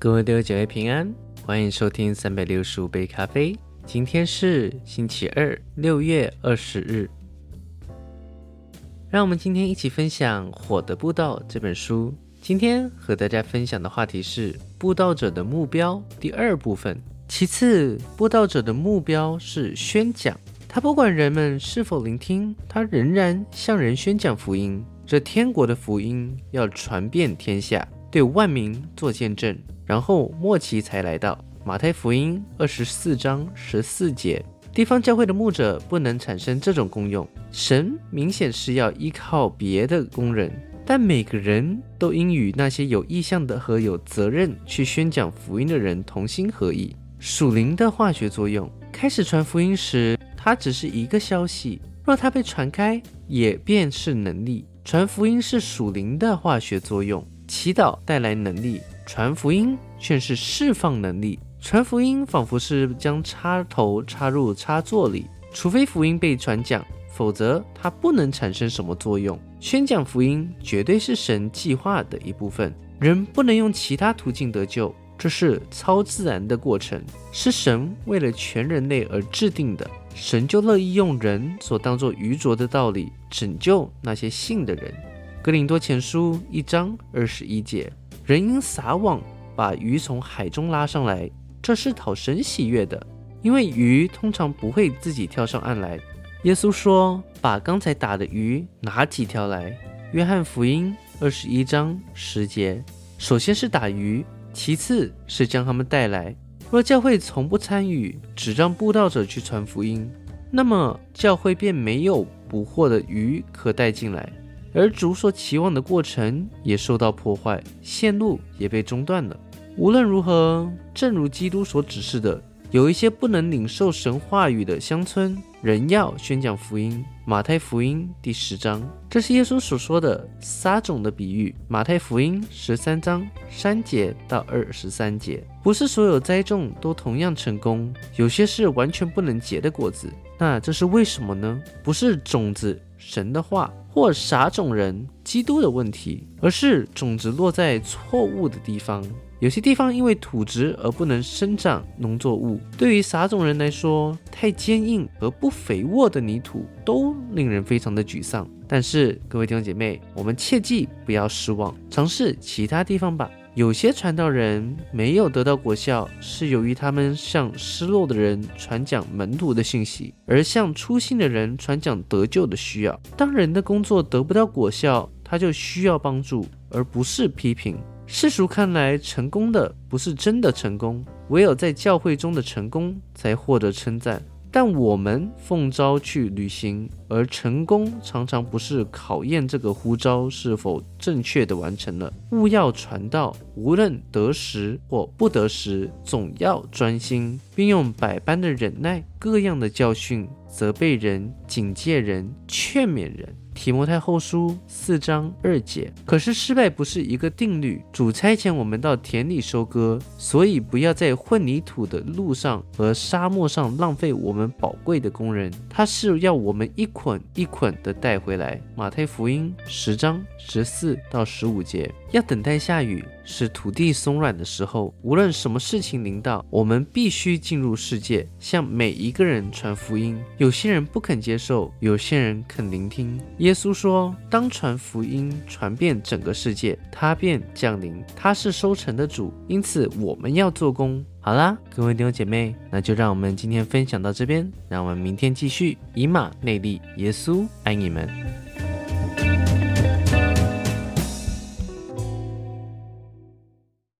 各位弟兄姐妹平安，欢迎收听三百六十五杯咖啡。今天是星期二，六月二十日。让我们今天一起分享《火的步道》这本书。今天和大家分享的话题是布道者的目标第二部分。其次，布道者的目标是宣讲，他不管人们是否聆听，他仍然向人宣讲福音。这天国的福音要传遍天下，对万民做见证。然后末期才来到马太福音二十四章十四节，地方教会的牧者不能产生这种功用。神明显是要依靠别的工人，但每个人都应与那些有意向的和有责任去宣讲福音的人同心合意。属灵的化学作用，开始传福音时，它只是一个消息；若它被传开，也便是能力。传福音是属灵的化学作用，祈祷带来能力。传福音却是释放能力，传福音仿佛是将插头插入插座里，除非福音被传讲，否则它不能产生什么作用。宣讲福音绝对是神计划的一部分，人不能用其他途径得救，这是超自然的过程，是神为了全人类而制定的。神就乐意用人所当作愚拙的道理拯救那些信的人。格林多前书一章二十一节。人因撒网把鱼从海中拉上来，这是讨神喜悦的，因为鱼通常不会自己跳上岸来。耶稣说：“把刚才打的鱼拿几条来。”约翰福音二十一章十节。首先是打鱼，其次是将他们带来。若教会从不参与，只让布道者去传福音，那么教会便没有捕获的鱼可带进来。而主所期望的过程也受到破坏，线路也被中断了。无论如何，正如基督所指示的，有一些不能领受神话语的乡村，仍要宣讲福音。马太福音第十章，这是耶稣所说的撒种的比喻。马太福音十三章三节到二十三节，不是所有栽种都同样成功，有些是完全不能结的果子。那这是为什么呢？不是种子，神的话。或撒种人基督的问题，而是种子落在错误的地方。有些地方因为土质而不能生长农作物。对于撒种人来说，太坚硬和不肥沃的泥土都令人非常的沮丧。但是各位弟兄姐妹，我们切记不要失望，尝试其他地方吧。有些传道人没有得到果效，是由于他们向失落的人传讲门徒的信息，而向初信的人传讲得救的需要。当人的工作得不到果效，他就需要帮助，而不是批评。世俗看来，成功的不是真的成功，唯有在教会中的成功才获得称赞。但我们奉召去旅行，而成功常常不是考验这个呼召是否正确的完成了。勿要传道，无论得时或不得时，总要专心，并用百般的忍耐，各样的教训，责备人，警戒人，劝勉人。提摩太后书四章二节。可是失败不是一个定律。主差遣我们到田里收割，所以不要在混凝土的路上和沙漠上浪费我们宝贵的工人。他是要我们一捆一捆的带回来。马太福音十章十四到十五节。要等待下雨，使土地松软的时候。无论什么事情临到，我们必须进入世界，向每一个人传福音。有些人不肯接受，有些人肯聆听。耶稣说：“当传福音传遍整个世界，他便降临。他是收成的主，因此我们要做工。”好啦，各位弟兄姐妹，那就让我们今天分享到这边，让我们明天继续。以马内利，耶稣爱你们。